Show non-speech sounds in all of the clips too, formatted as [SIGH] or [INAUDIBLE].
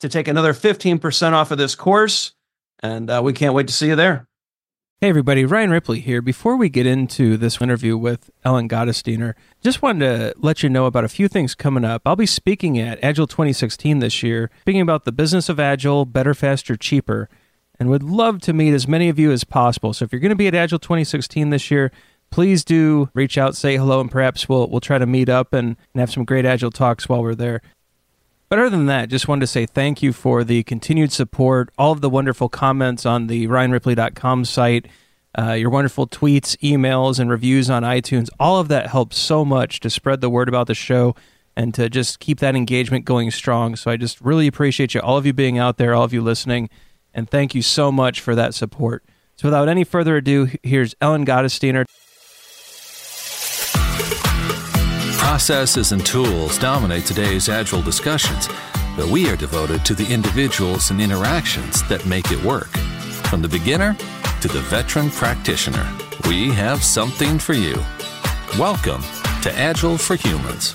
to take another 15% off of this course. And uh, we can't wait to see you there. Hey, everybody, Ryan Ripley here. Before we get into this interview with Ellen Gottesdiener, just wanted to let you know about a few things coming up. I'll be speaking at Agile 2016 this year, speaking about the business of Agile, better, faster, cheaper, and would love to meet as many of you as possible. So if you're going to be at Agile 2016 this year, please do reach out, say hello, and perhaps we'll, we'll try to meet up and, and have some great Agile talks while we're there. But other than that, just wanted to say thank you for the continued support, all of the wonderful comments on the ryanripley.com site, uh, your wonderful tweets, emails, and reviews on iTunes. All of that helps so much to spread the word about the show and to just keep that engagement going strong. So I just really appreciate you, all of you being out there, all of you listening, and thank you so much for that support. So without any further ado, here's Ellen Gottesdiener. Processes and tools dominate today's Agile discussions, but we are devoted to the individuals and interactions that make it work. From the beginner to the veteran practitioner, we have something for you. Welcome to Agile for Humans.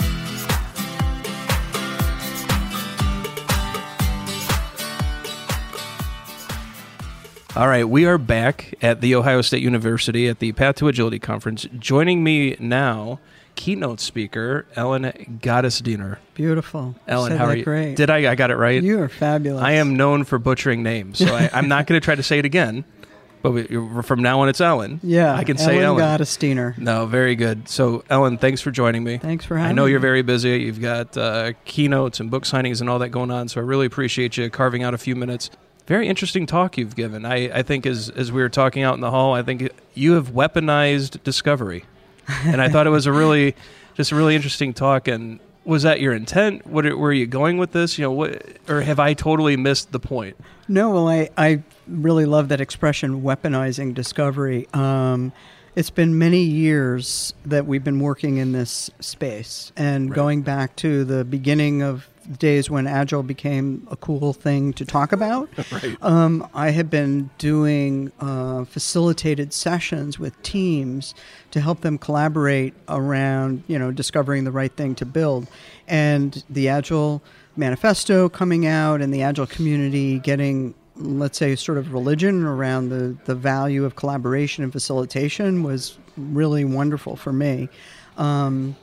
All right, we are back at the Ohio State University at the Path to Agility Conference. Joining me now keynote speaker, Ellen Goddess Gottesdiener. Beautiful. Ellen, how are you? Great. Did I? I got it right. You are fabulous. I am known for butchering names, so I, am not going to try to say it again. But we, from now on, it's Ellen. Yeah, I can say Ellen. Gottesdiener. No, very good. So, Ellen, thanks for joining me. Thanks for having. I know me. you're very busy. You've got uh, keynotes and book signings and all that going on. So, I really appreciate you carving out a few minutes. Very interesting talk you've given. I, I think as as we were talking out in the hall, I think you have weaponized discovery, and I thought it was a really just a really interesting talk. And was that your intent? What were you going with this? You know, what or have I totally missed the point? No, well, I I really love that expression, weaponizing discovery. Um, it's been many years that we've been working in this space, and right. going back to the beginning of days when agile became a cool thing to talk about. [LAUGHS] right. um, I have been doing uh, facilitated sessions with teams to help them collaborate around, you know, discovering the right thing to build, and the agile manifesto coming out and the agile community getting let's say sort of religion around the, the value of collaboration and facilitation was really wonderful for me um,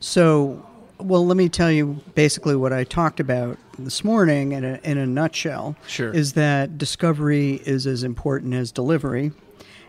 so well, let me tell you basically what I talked about this morning in a, in a nutshell. Sure. Is that discovery is as important as delivery.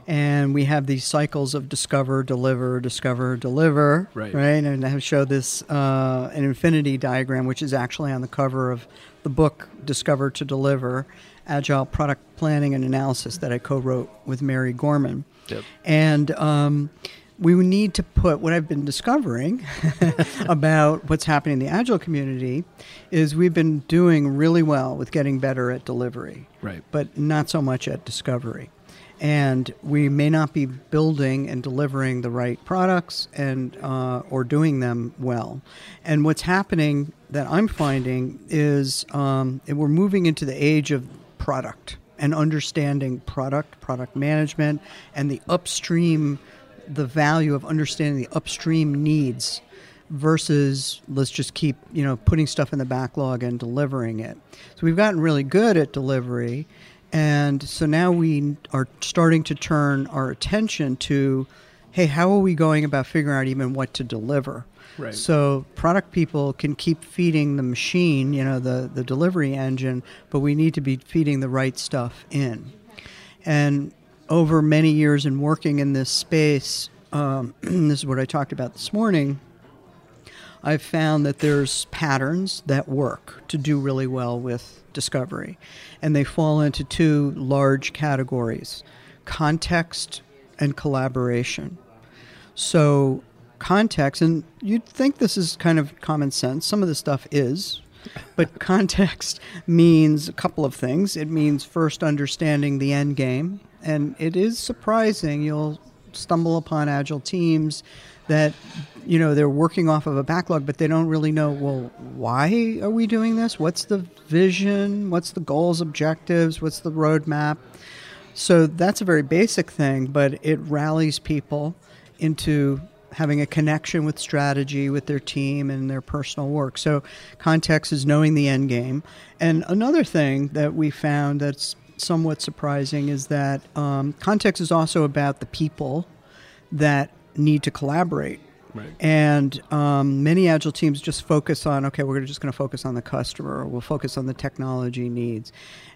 And we have these cycles of discover, deliver, discover, deliver. Right. Right. And I have showed this, uh, an infinity diagram, which is actually on the cover of the book Discover to Deliver Agile Product Planning and Analysis that I co wrote with Mary Gorman. Yep. And, um, we need to put what I've been discovering [LAUGHS] about what's happening in the agile community is we've been doing really well with getting better at delivery, right? But not so much at discovery, and we may not be building and delivering the right products and uh, or doing them well. And what's happening that I'm finding is um, we're moving into the age of product and understanding product, product management, and the upstream, the value of understanding the upstream needs versus let's just keep you know putting stuff in the backlog and delivering it. So we've gotten really good at delivery, and so now we are starting to turn our attention to, hey, how are we going about figuring out even what to deliver? Right. So product people can keep feeding the machine, you know, the, the delivery engine, but we need to be feeding the right stuff in. And over many years in working in this space, um, [CLEARS THROAT] this is what I talked about this morning. I've found that there's patterns that work to do really well with discovery, and they fall into two large categories context and collaboration. So, context, and you'd think this is kind of common sense. Some of the stuff is, but [LAUGHS] context means a couple of things. It means first understanding the end game, and it is surprising. You'll stumble upon agile teams that you know they're working off of a backlog but they don't really know well why are we doing this what's the vision what's the goals objectives what's the roadmap so that's a very basic thing but it rallies people into having a connection with strategy with their team and their personal work. So context is knowing the end game. And another thing that we found that's somewhat surprising is that um, context is also about the people that need to collaborate. Right. And um, many agile teams just focus on okay, we're just going to focus on the customer, or we'll focus on the technology needs.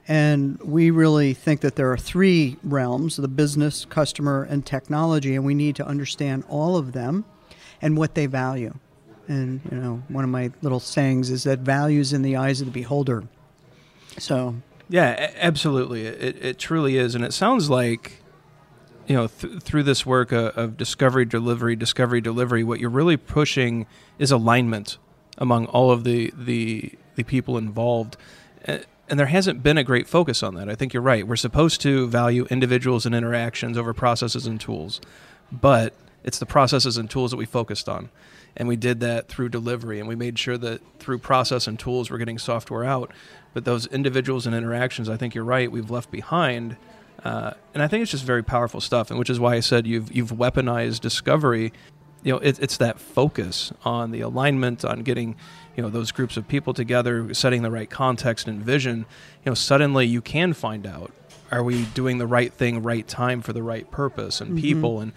And we really think that there are three realms the business, customer, and technology, and we need to understand all of them and what they value. And, you know, one of my little sayings is that values in the eyes of the beholder. So, Yeah, absolutely. It, it truly is. And it sounds like, you know, th- through this work of, of discovery, delivery, discovery, delivery, what you're really pushing is alignment among all of the, the, the people involved. Uh, And there hasn't been a great focus on that. I think you're right. We're supposed to value individuals and interactions over processes and tools, but it's the processes and tools that we focused on. And we did that through delivery, and we made sure that through process and tools, we're getting software out. But those individuals and interactions, I think you're right, we've left behind. Uh, and I think it's just very powerful stuff, and which is why I said you've you've weaponized discovery. You know, it, it's that focus on the alignment, on getting you know those groups of people together, setting the right context and vision. You know, suddenly you can find out are we doing the right thing, right time for the right purpose and people, and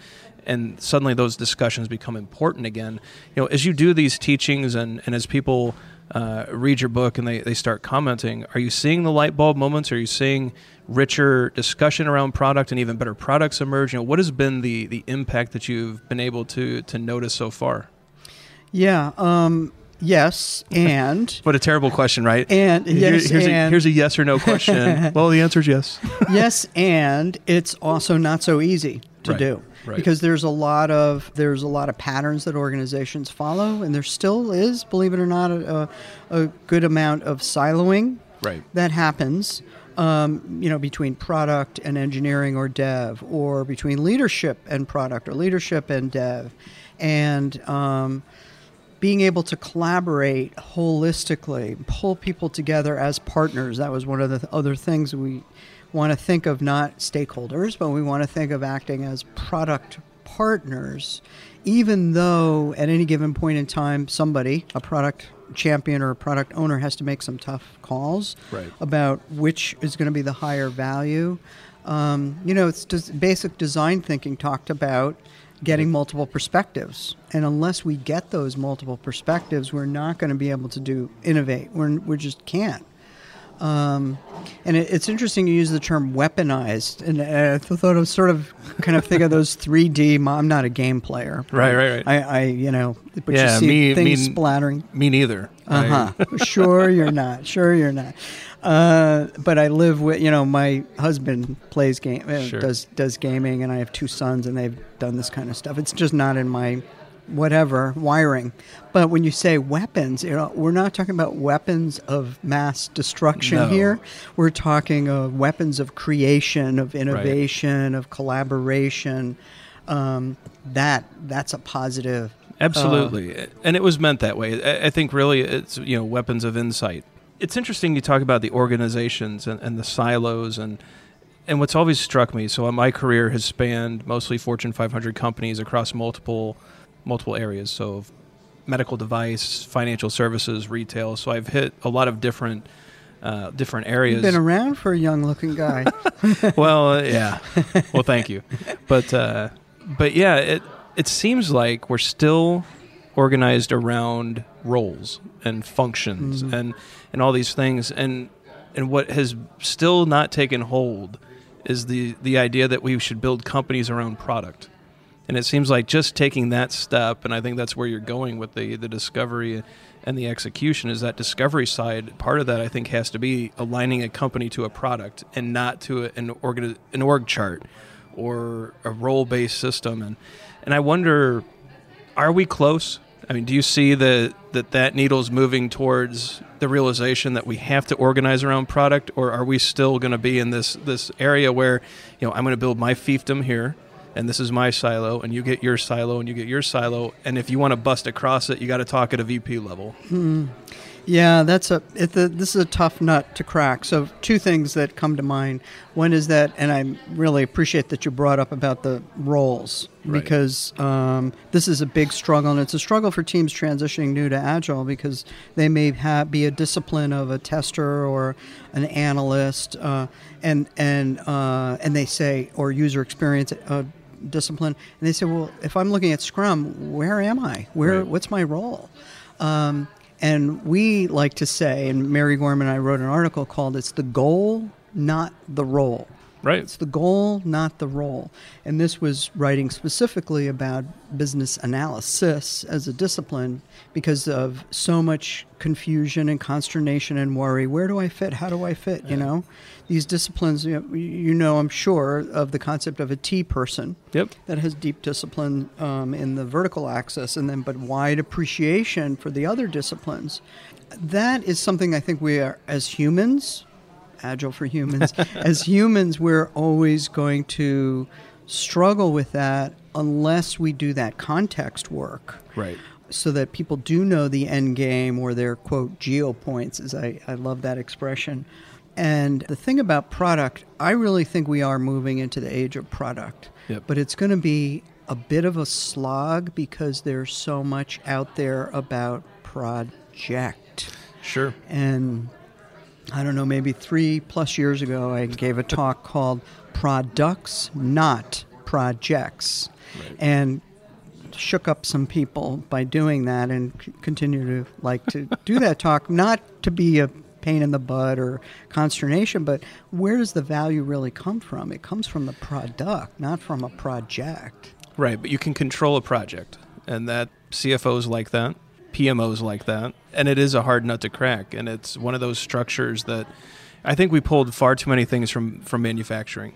and suddenly those discussions become important again. You know, as you do these teachings and and as people uh, read your book and they, they start commenting, are you seeing the light bulb moments? Are you seeing richer discussion around product and even better products emerge? You know, what has been the the impact that you've been able to to notice so far? yeah, um, yes, [LAUGHS] and What a terrible question, right? And- Here- yes, here's, a, and- here's a yes or no [LAUGHS] question. well, the answer is yes. yes, and it's also not so easy to Right, do right. because there's a lot of there's a lot of patterns that organizations follow, and there still is, believe it or not, a, a, good amount of siloing Right. that happens. Um, you know, between product and engineering or dev, or between leadership and product, or leadership and dev, and um, being able to collaborate holistically, pull people together as partners. That was one of the other things we want to think of not stakeholders, but we want to think of acting as product partners, even though at any given point in time, somebody, a product champion or a product owner, has to make some tough calls Right. about which is going to be the higher value. Um, you know, it's just basic design thinking talked about getting multiple perspectives, and unless we get those multiple perspectives, we're not going to be able to do innovate. We're, we just can't. Um, and it, it's interesting you use the term weaponized, and uh, I thought I was sort of kind of think of those 3D. mo- I'm not a game player, Right, right, right. I, I you know, but Yeah, you see me- things me- splattering. Me neither. Uh huh. [LAUGHS] sure, you're not. Sure, you're not. Uh, but I live with you know my husband plays game uh, Sure. does does gaming, and I have two sons, and they've done this kind of stuff. It's just not in my whatever wiring. But when you say weapons, you know, we're not talking about weapons of mass destruction No. here. We're talking of weapons of creation, of innovation, of collaboration. Um, that that's a positive. Absolutely, and it was meant that way. I, I think really it's you know weapons of insight it's interesting you talk about the organizations and, and the silos and and what's always struck me so my career has spanned mostly fortune 500 companies across multiple multiple areas. So medical device financial services retail. So i've hit a lot of different uh, different areas. You've been around for a young looking guy. [LAUGHS] well uh, yeah. Well thank you. But uh, but yeah it it seems like we're still organized around roles and functions Mm-hmm. and and all these things. And and what has still not taken hold is the the idea that we should build companies around product and it seems like just taking that step and i think that's where you're going with the the discovery and the execution is that discovery side part of that i think has to be aligning a company to a product and not to an org an org chart or a role based system. And and i wonder are we close? I mean do you see that that that needle's moving towards the realization that we have to organize around product or are we still going to be in this this area where you know i'm going to build my fiefdom here and this is my silo and you get your silo and you get your silo and if you want to bust across it you got to talk at a vp level Yeah, that's a, the, this is a tough nut to crack. So, two things that come to mind. One is that, and I really appreciate that you brought up about the roles Right. because um, this is a big struggle, and it's a struggle for teams transitioning new to agile because they may have, be a discipline of a tester or an analyst, uh, and and uh, and they say or user experience. Uh, discipline and they say well if i'm looking at scrum where am i where Right. what's my role um, and we like to say, and Mary Gorman and I wrote an article called It's the Goal, Not the Role. Right It's the goal, not the role. And this was writing specifically about business analysis as a discipline because of so much confusion and consternation and worry. Where do I fit? How do I fit? You know, these disciplines, you know, you know, I'm sure of the concept of a T person yep that has deep discipline um, in the vertical axis and then but wide appreciation for the other disciplines that is something i think we are as humans agile for humans. [LAUGHS] As humans we're always going to struggle with that unless we do that context work. Right. So that people do know the end game or their quote geo points as I, I love that expression. And the thing about product i really think we are moving into the age of product. Yep. but it's going to be a bit of a slog because there's so much out there about project. Sure. And I don't know, maybe three plus years ago, I gave a talk called Products, Not Projects. And shook up some people by doing that and c- continue to like to do that talk, not to be a pain in the butt or consternation, but where does the value really come from? It comes from the product, not from a project. Right, but you can control a project, and that CFOs like that, PMOs like that, and it is a hard nut to crack. And it's one of those structures that I think we pulled far too many things from from manufacturing.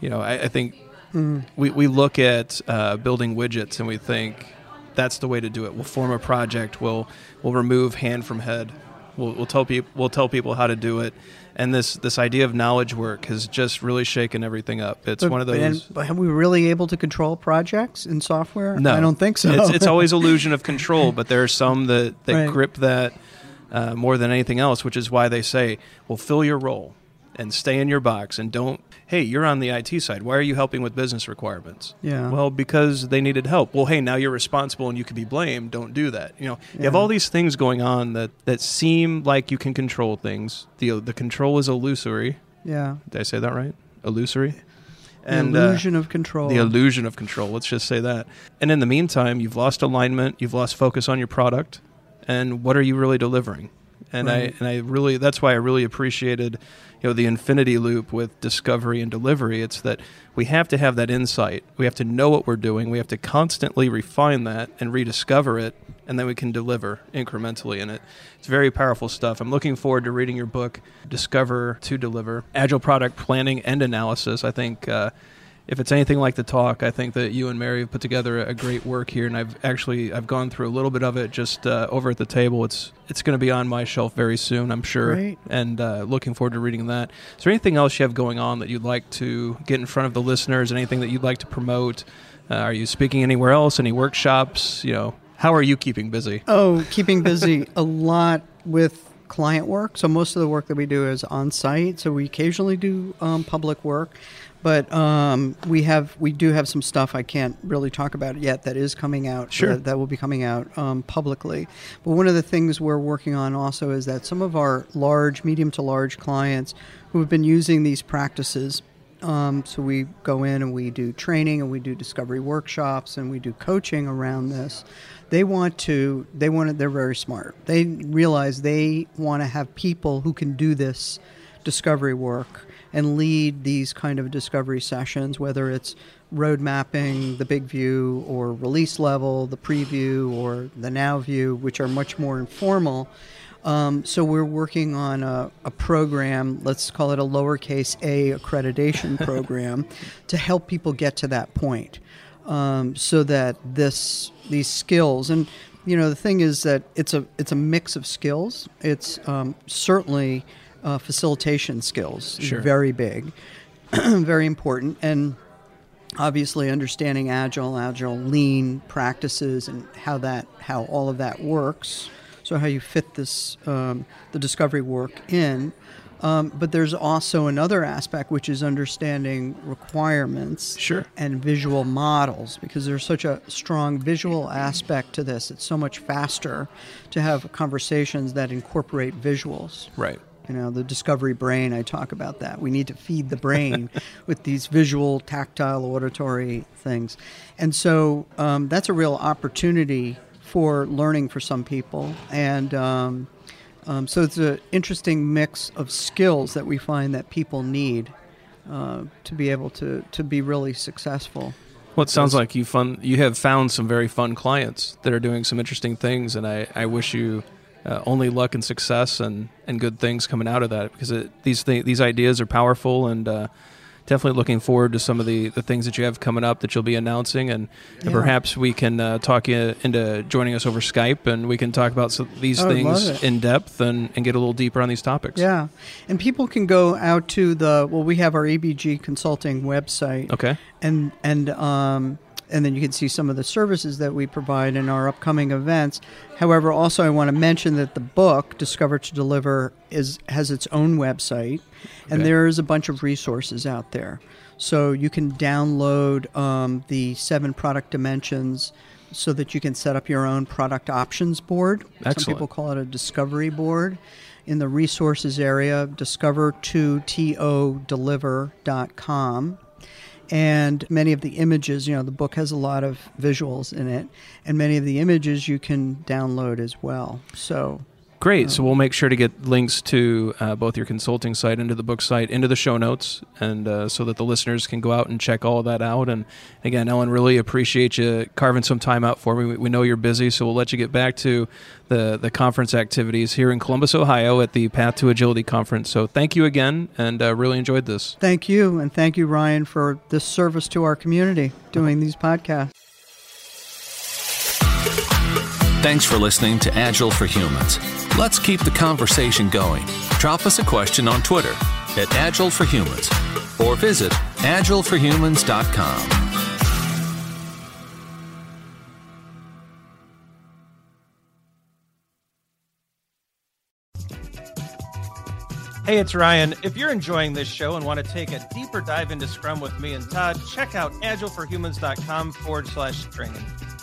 You know, I, I think we we look at uh, building widgets and we think that's the way to do it. We'll form a project. We'll we'll remove hand from head. We'll, we'll tell people we'll tell people how to do it. And this this idea of knowledge work has just really shaken everything up. It's one of those. but have we really able to control projects in software? No, I don't think so. It's, it's always illusion of [LAUGHS] control, but there are some that, that Right. grip that uh, more than anything else, which is why they say, "Well, fill your role and stay in your box, and don't." Hey, you're on the IT side. Why are you helping with business requirements? Yeah. Well, because they needed help. Well, hey, now you're responsible and you can be blamed. Don't do that. You know, you have all these things going on that that seem like you can control things. the The control is illusory. yeah. Did I say that right? Illusory. The uh, illusion of control. the illusion of control. Let's just say that. And in the meantime, you've lost alignment, you've lost focus on your product, and what are you really delivering? And Right. I and I really that's why I really appreciated you know the infinity loop with discovery and delivery. It's that we have to have that insight. We have to know what we're doing. We have to constantly refine that and rediscover it, and then we can deliver incrementally. in it it's very powerful stuff. I'm looking forward to reading your book, Discover to Deliver: Agile Product Planning and Analysis. I think. Uh, if it's anything like the talk, I think that you and Mary have put together a great work here, and I've actually I've gone through a little bit of it just uh, over at the table. It's it's going to be on my shelf very soon, I'm sure, Great. and uh, looking forward to reading that. Is there anything else you have going on that you'd like to get in front of the listeners? Anything that you'd like to promote? Uh, are you speaking anywhere else? Any workshops? You know, how are you keeping busy? Oh, keeping busy [LAUGHS] a lot with client work. So most of the work that we do is on site. So we occasionally do um, public work, but um, we have we do have some stuff I can't really talk about yet that is coming out. Sure. That, that will be coming out um, publicly. But one of the things we're working on also is that some of our large, medium to large clients who have been using these practices um, so we go in and we do training and we do discovery workshops and we do coaching around this. They want to. They want to. They're very smart. They realize they want to have people who can do this discovery work and lead these kind of discovery sessions, whether it's road mapping, the big view, or release level, the preview, or the now view, which are much more informal. Um, so we're working on a, a, program, let's call it a lowercase a accreditation [LAUGHS] program, to help people get to that point, um, so that this these skills and you know the thing is that it's a it's a mix of skills. It's um, certainly uh, facilitation skills, sure. very big, [CLEARS THROAT] very important, and obviously understanding agile, agile, lean practices, and how that how all of that works so how you fit this um, the discovery work in. Um, but there's also another aspect which is understanding requirements sure. and visual models because there's such a strong visual aspect to this. It's so much faster to have conversations that incorporate visuals. Right. You know, the discovery brain, I talk about that. We need to feed the brain [LAUGHS] with these visual, tactile, auditory things. And so um, that's a real opportunity for learning for some people, and um, um, so it's an interesting mix of skills that we find that people need uh, to be able to to be really successful. Well, it sounds like you fun. You have found some very fun clients that are doing some interesting things, and I, I wish you uh, only luck and success and, and good things coming out of that because it, these th- these ideas are powerful and uh, definitely looking forward to some of the, the things that you have coming up that you'll be announcing, and, yeah. and perhaps we can uh, talk you into joining us over Skype, and we can talk about these things in depth and, and get a little deeper on these topics. Yeah, and people can go out to the well, we have our EBG Consulting website. Okay, and and um, and then you can see some of the services that we provide in our upcoming events. However, also I want to mention that the book Discover to Deliver is has its own website, and there is a bunch of resources out there. So you can download um, the seven product dimensions so that you can set up your own product options board. Excellent. Some people call it a discovery board. In the resources area, discover2todeliver.com and many of the images you know the book has a lot of visuals in it and many of the images you can download as well. So Great. So we'll make sure to get links to uh, both your consulting site into the book site into the show notes, and uh, so that the listeners can go out and check all of that out. And again, Ellen, really appreciate you carving some time out for me. We, we know you're busy, so we'll let you get back to the the conference activities here in Columbus, Ohio, at the Path to Agility conference. So thank you again, and uh, really enjoyed this. Thank you, and thank you, Ryan, for this service to our community doing these podcasts. Thanks for listening to Agile for Humans. Let's keep the conversation going. Drop us a question on Twitter at Agile for Humans or visit agileforhumans.com. Hey, it's Ryan. If you're enjoying this show and want to take a deeper dive into Scrum with me and Todd, check out agileforhumans.com forward slash training.